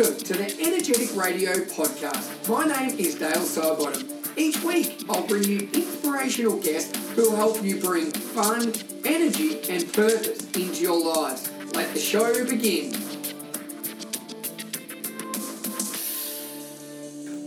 Welcome to the Energetic Radio Podcast. My name is Dale Sidebottom. Each week, I'll bring you inspirational guests who will help you bring fun, energy, and purpose into your lives. Let the show begin.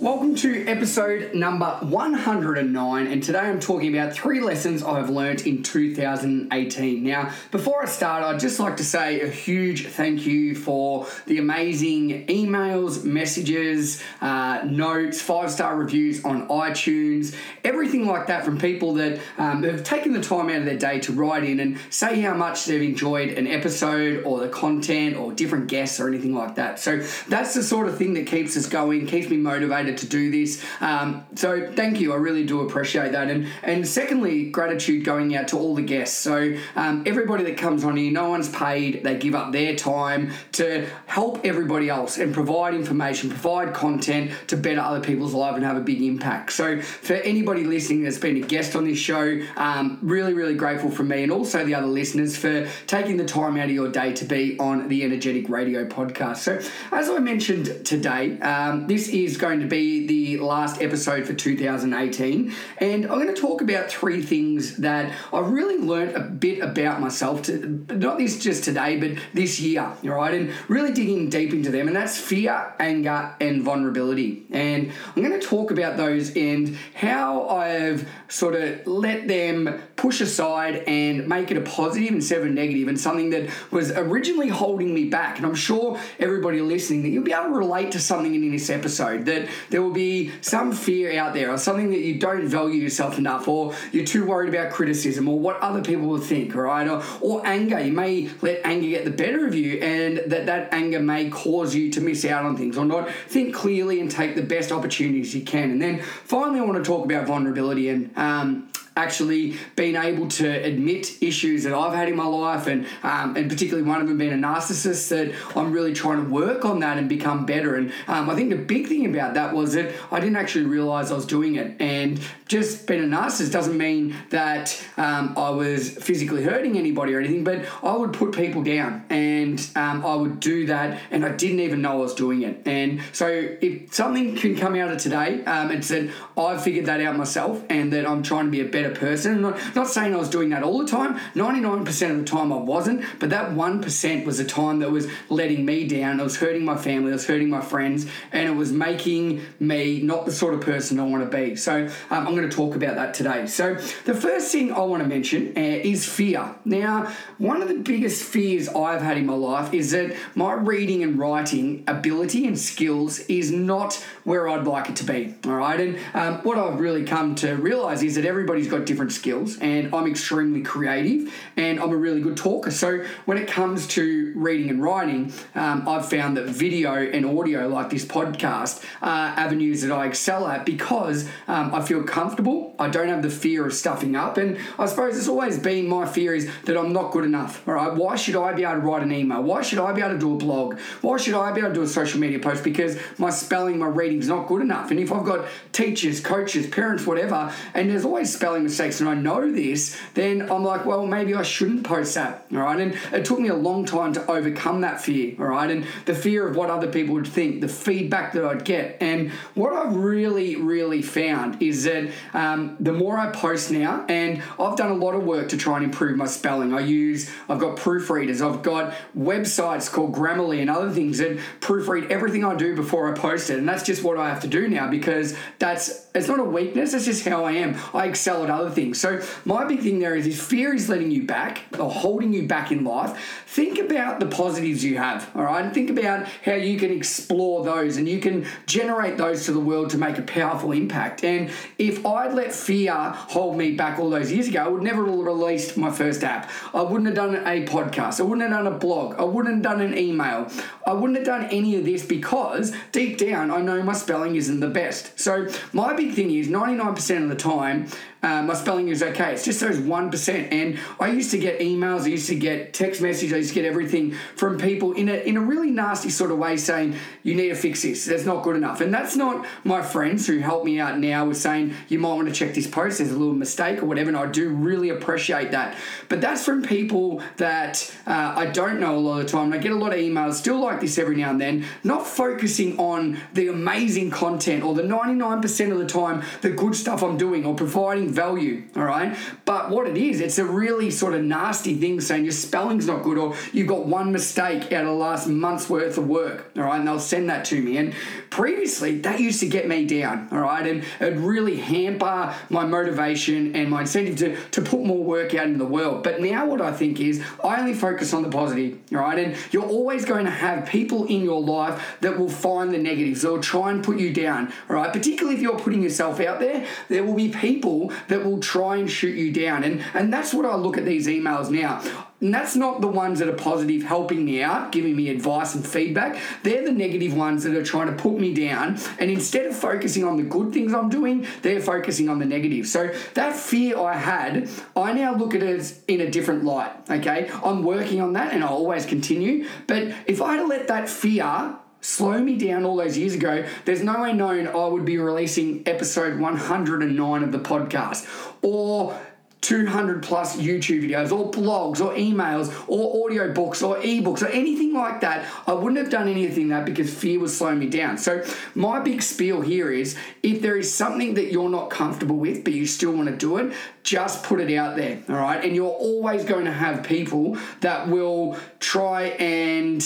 Welcome to episode number 109, and today I'm talking about three lessons I've learnt in 2018. Now, before I start, I'd just like to say a huge thank you for the amazing emails, messages, uh, notes, five star reviews on iTunes, everything like that from people that um, have taken the time out of their day to write in and say how much they've enjoyed an episode or the content or different guests or anything like that. So, that's the sort of thing that keeps us going, keeps me motivated to do this. Um, so thank you. I really do appreciate that. And and secondly, gratitude going out to all the guests. So um, everybody that comes on here, no one's paid. They give up their time to help everybody else and provide information, provide content to better other people's life and have a big impact. So for anybody listening that's been a guest on this show, um, really, really grateful from me and also the other listeners for taking the time out of your day to be on the Energetic Radio podcast. So as I mentioned today, um, this is going to be the last episode for 2018, and I'm going to talk about three things that I've really learned a bit about myself. To, not this just today, but this year, right, and really digging deep into them, and that's fear, anger, and vulnerability. And I'm going to talk about those and how I've sort of let them push aside and make it a positive instead of a negative, and something that was originally holding me back. And I'm sure everybody listening that you'll be able to relate to something in this episode that there will be some fear out there or something that you don't value yourself enough or you're too worried about criticism or what other people will think, right? Or, or anger. You may let anger get the better of you and that that anger may cause you to miss out on things or not think clearly and take the best opportunities you can. And then finally, I want to talk about vulnerability and um, actually being able to admit issues that I've had in my life, and um, and particularly one of them being a narcissist, that I'm really trying to work on that and become better. And um, I think the big thing about that was that I didn't actually realize I was doing it, and just being a narcissist doesn't mean that um, I was physically hurting anybody or anything, but I would put people down, and um, I would do that, and I didn't even know I was doing it. And so if something can come out of today um, and said I've figured that out myself, and that I'm trying to be a better better person. Not, not saying I was doing that all the time. 99% of the time I wasn't, but that 1% was a time that was letting me down. It was hurting my family, it was hurting my friends, and it was making me not the sort of person I want to be. So um, I'm going to talk about that today. So the first thing I want to mention uh, is fear. Now, one of the biggest fears I've had in my life is that my reading and writing ability and skills is not where I'd like it to be. All right, and um, what I've really come to realize is that everybody's got different skills, and I'm extremely creative and I'm a really good talker. So when it comes to reading and writing, um, I've found that video and audio, like this podcast, are avenues that I excel at because um, I feel comfortable. I don't have the fear of stuffing up, and I suppose it's always been my fear is that I'm not good enough. All right, why should I be able to write an email? Why should I be able to do a blog? Why should I be able to do a social media post? Because my spelling, my reading's not good enough. And if I've got teachers, coaches, parents, whatever, and there's always spelling mistakes, and I know this, then I'm like, well, maybe I shouldn't post that. All right. And it took me a long time to overcome that fear. All right. And the fear of what other people would think, the feedback that I'd get. And what I've really, really found is that um, the more I post now, and I've done a lot of work to try and improve my spelling. I use, I've got proofreaders, I've got websites called Grammarly and other things that proofread everything I do before I post it. And that's just what I have to do now because that's, it's not a weakness, that's just how I am. I excel at other things. So my big thing there is if fear is letting you back or holding you back in life, think about the positives you have, all right? And think about how you can explore those and you can generate those to the world to make a powerful impact. And if I'd let fear hold me back all those years ago, I would never have released my first app. I wouldn't have done a podcast. I wouldn't have done a blog. I wouldn't have done an email. I wouldn't have done any of this because deep down I know my spelling isn't the best. So my big thing is 99% of the time uh, my spelling is okay. It's just those 1%. And I used to get emails, I used to get text messages, I used to get everything from people in a, in a really nasty sort of way saying, you need to fix this. That's not good enough. And that's not my friends who help me out now with saying, you might want to check this post, there's a little mistake or whatever. And I do really appreciate that. But that's from people that uh, I don't know a lot of the time. And I get a lot of emails still like this every now and then, not focusing on the amazing content or the 99% of the time, the good stuff I'm doing or providing value, all right? But what it is, it's a really sort of nasty thing saying your spelling's not good or you've got one mistake out of last month's worth of work, all right? And they'll send that to me. And previously, that used to get me down, all right? And it'd really hamper my motivation and my incentive to, to put more work out into the world. But now what I think is I only focus on the positive, all right? And you're always going to have people in your life that will find the negatives, they'll try and put you down, all right? Particularly if you're putting yourself out there, there will be people that will try and shoot you down. And, and that's what I look at these emails now. And that's not the ones that are positive, helping me out, giving me advice and feedback. They're the negative ones that are trying to put me down. And instead of focusing on the good things I'm doing, they're focusing on the negative. So that fear I had, I now look at it in a different light. Okay. I'm working on that and I'll always continue. But if I let that fear slow me down all those years ago, there's no way known I would be releasing episode 109 of the podcast or 200 plus YouTube videos or blogs or emails or audio books or ebooks or anything like that. I wouldn't have done anything that because fear was slowing me down. So, my big spiel here is if there is something that you're not comfortable with, but you still want to do it, just put it out there. All right. And you're always going to have people that will try and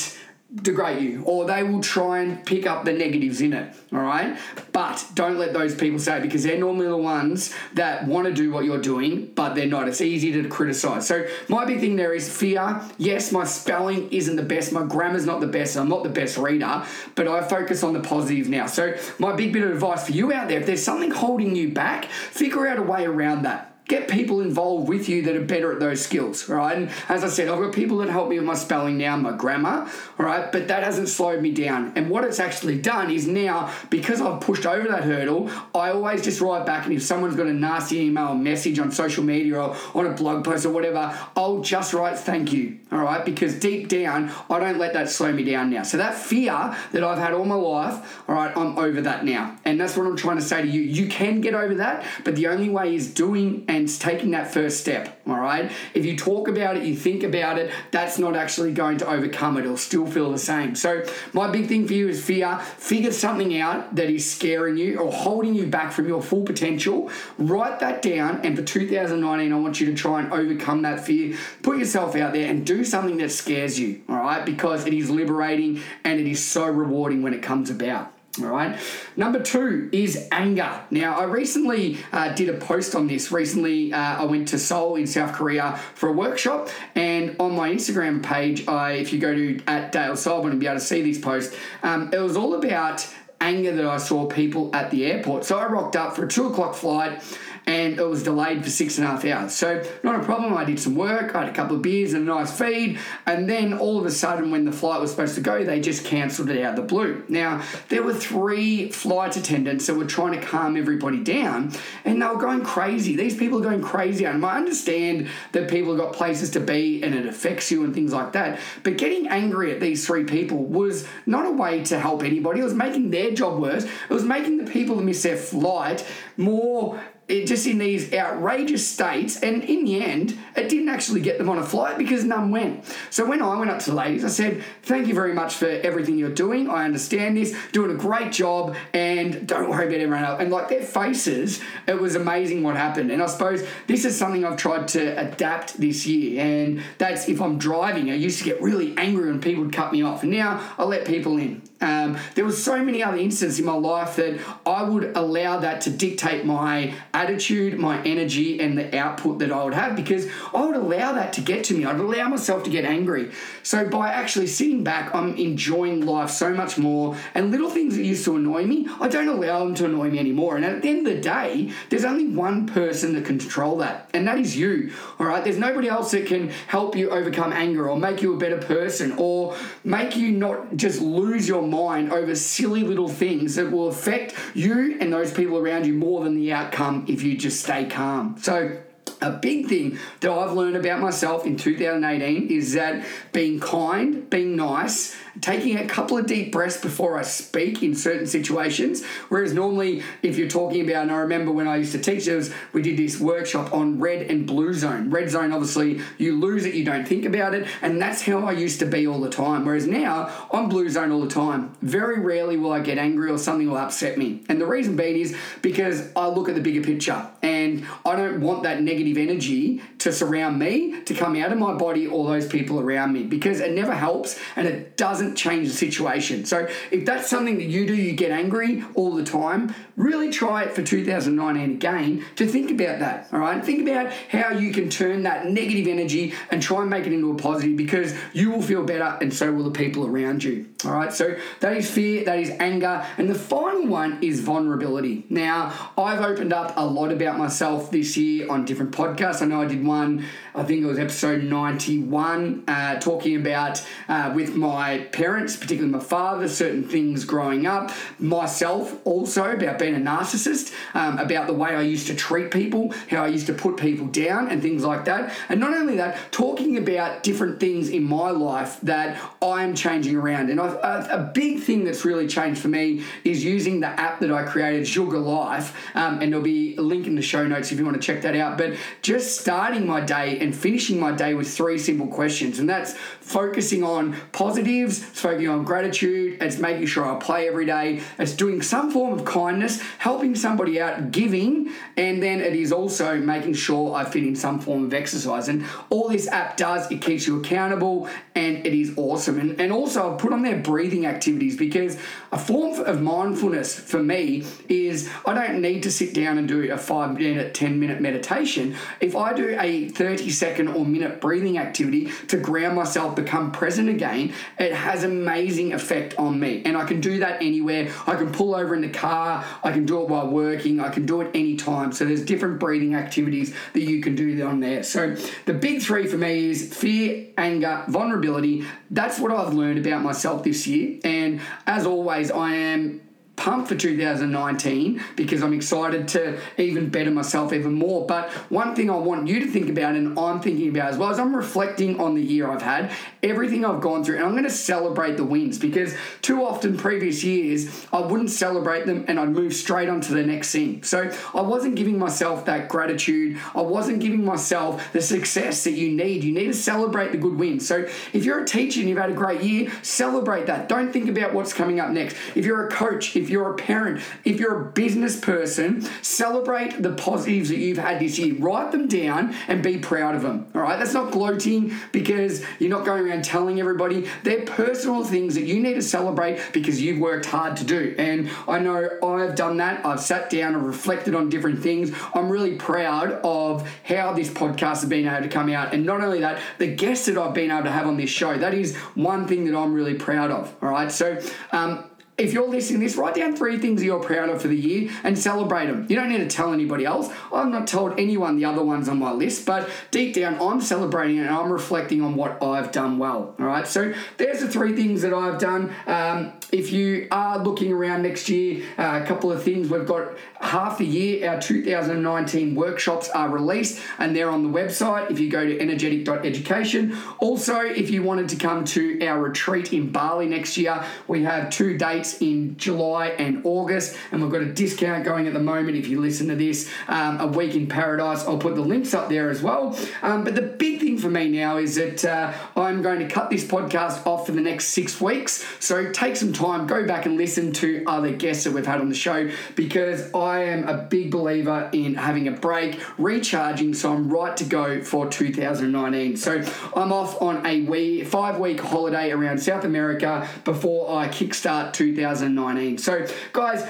degrade you or they will try and pick up the negatives in it all right? But don't let those people say it because they're normally the ones that want to do what you're doing but they're not. It's easy to criticize. So my big thing there is fear. Yes my spelling isn't the best my grammar's not the best i'm not the best reader but i focus on the positive now. So my big bit of advice for you out there if there's something holding you back figure out a way around that get people involved with you that are better at those skills, right? And as I said, I've got people that help me with my spelling now, my grammar, all right? But that hasn't slowed me down. And what it's actually done is now, because I've pushed over that hurdle, I always just write back, and if someone's got a nasty email or message on social media or on a blog post or whatever, I'll just write thank you, all right? Because deep down, I don't let that slow me down now. So that fear that I've had all my life, all right, I'm over that now. And that's what I'm trying to say to you. You can get over that, but the only way is doing and taking that first step. All right. If you talk about it, you think about it, that's not actually going to overcome it. It'll still feel the same. So, my big thing for you is fear. Figure something out that is scaring you or holding you back from your full potential. Write that down. And for 2019, I want you to try and overcome that fear. Put yourself out there and do something that scares you. All right. Because it is liberating and it is so rewarding when it comes about. All right. Number two is anger. Now, I recently uh, did a post on this. Recently, uh, I went to Seoul in South Korea for a workshop, and on my Instagram page, I, if you go to at Dale Sidebottom and be able to see these posts, um, it was all about anger that I saw people at the airport. So I rocked up for a two o'clock flight and it was delayed for six and a half hours. So, not a problem. I did some work, I had a couple of beers and a nice feed, and then all of a sudden, when the flight was supposed to go, they just cancelled it out of the blue. Now, there were three flight attendants that were trying to calm everybody down, and they were going crazy. These people are going crazy. And I understand that people have got places to be and it affects you and things like that, but getting angry at these three people was not a way to help anybody. It was making their job worse, it was making the people missed their flight more just in these outrageous states, and in the end, it didn't actually get them on a flight because none went. So when I went up to the ladies, I said, "Thank you very much for everything you're doing. I understand this, doing a great job, and don't worry about everyone else." And like their faces, it was amazing what happened. And I suppose this is something I've tried to adapt this year, and that's if I'm driving. I used to get really angry when people would cut me off, and now I let people in. Um, there were so many other instances in my life that I would allow that to dictate my attitude, my energy, and the output that I would have because I would allow that to get to me. I'd allow myself to get angry. So by actually sitting back, I'm enjoying life so much more. And little things that used to annoy me, I don't allow them to annoy me anymore. And at the end of the day, there's only one person that can control that, and that is you. All right, there's nobody else that can help you overcome anger or make you a better person or make you not just lose your mind over silly little things that will affect you and those people around you more than the outcome if you just stay calm. So a big thing that I've learned about myself in 2018 is that being kind, being nice, taking a couple of deep breaths before I speak in certain situations. Whereas normally, if you're talking about, and I remember when I used to teach, was, we did this workshop on red and blue zone. Red zone, obviously, you lose it, you don't think about it, and that's how I used to be all the time. Whereas now, I'm blue zone all the time. Very rarely will I get angry or something will upset me. And the reason being is because I look at the bigger picture and I don't want that negative energy to surround me, to come out of my body or those people around me because it never helps and it doesn't change the situation. So if that's something that you do, you get angry all the time, really try it for 2019 again to think about that. All right. Think about how you can turn that negative energy and try and make it into a positive because you will feel better and so will the people around you. All right. So that is fear, that is anger. And the final one is vulnerability. Now, I've opened up a lot about myself this year on different podcasts. I know I did one, I think it was episode 91, uh, talking about uh, with my parents, particularly my father, certain things growing up, myself also about being a narcissist, um, about the way I used to treat people, how I used to put people down, and things like that. And not only that, talking about different things in my life that I'm changing around. And I've, a big thing that's really changed for me is using the app that I created, Sugar Life, um, and there'll be a link in the show notes if you want to check that out. But just starting my day and finishing my day with three simple questions, and that's focusing on positives, focusing on gratitude, it's making sure I play every day, it's doing some form of kindness, helping somebody out, giving, and then it is also making sure I fit in some form of exercise. And all this app does, it keeps you accountable and it is awesome. And, and also, I've put on there breathing activities because a form of mindfulness for me is I don't need to sit down and do a five minute, 10 minute meditation. If I do a 30 second or minute breathing activity to ground myself, become present again, it has amazing effect on me. And I can do that anywhere. I can pull over in the car, I can do it while working, I can do it anytime. So there's different breathing activities that you can do on there. So the big three for me is fear, anger, vulnerability. That's what I've learned about myself this year. And as always, I am pumped for 2019 because I'm excited to even better myself even more. But one thing I want you to think about and I'm thinking about as well as I'm reflecting on the year I've had, everything I've gone through, and I'm going to celebrate the wins because too often previous years I wouldn't celebrate them and I'd move straight on to the next thing. So I wasn't giving myself that gratitude. I wasn't giving myself the success that you need. You need to celebrate the good wins. So if you're a teacher and you've had a great year, celebrate that. Don't think about what's coming up next. If you're a coach, if you're a parent, if you're a business person, celebrate the positives that you've had this year. Write them down and be proud of them. All right, that's not gloating because you're not going around telling everybody. They're personal things that you need to celebrate because you've worked hard to do. And I know I've done that. I've sat down and reflected on different things. I'm really proud of how this podcast has been able to come out. And not only that, the guests that I've been able to have on this show. That is one thing that I'm really proud of. All right, so. Um, if you're listening this, write down three things you're proud of for the year and celebrate them. You don't need to tell anybody else. I've not told anyone the other ones on my list, but deep down, I'm celebrating and I'm reflecting on what I've done well. All right, so there's the three things that I've done. Um, if you are looking around next year, uh, a couple of things. We've got half the year, our 2019 workshops are released and they're on the website if you go to energetic.education. Also, if you wanted to come to our retreat in Bali next year, we have two dates in July and August, and we've got a discount going at the moment if you listen to this um, a week in paradise. I'll put the links up there as well. Um, but the big thing for me now is that uh, I'm going to cut this podcast off for the next six weeks. So take some time, go back and listen to other guests that we've had on the show because I am a big believer in having a break, recharging, so I'm right to go for 2019. So I'm off on a wee, five week holiday around South America before I kickstart 2019. So, guys,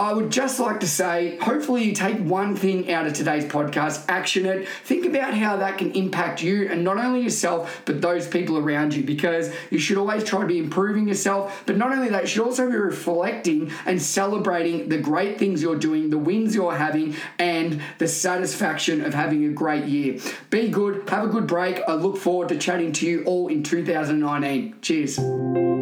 I would just like to say, hopefully, you take one thing out of today's podcast, action it, think about how that can impact you and not only yourself, but those people around you, because you should always try to be improving yourself. But not only that, you should also be reflecting and celebrating the great things you're doing, the wins you're having, and the satisfaction of having a great year. Be good, have a good break. I look forward to chatting to you all in 2019. Cheers.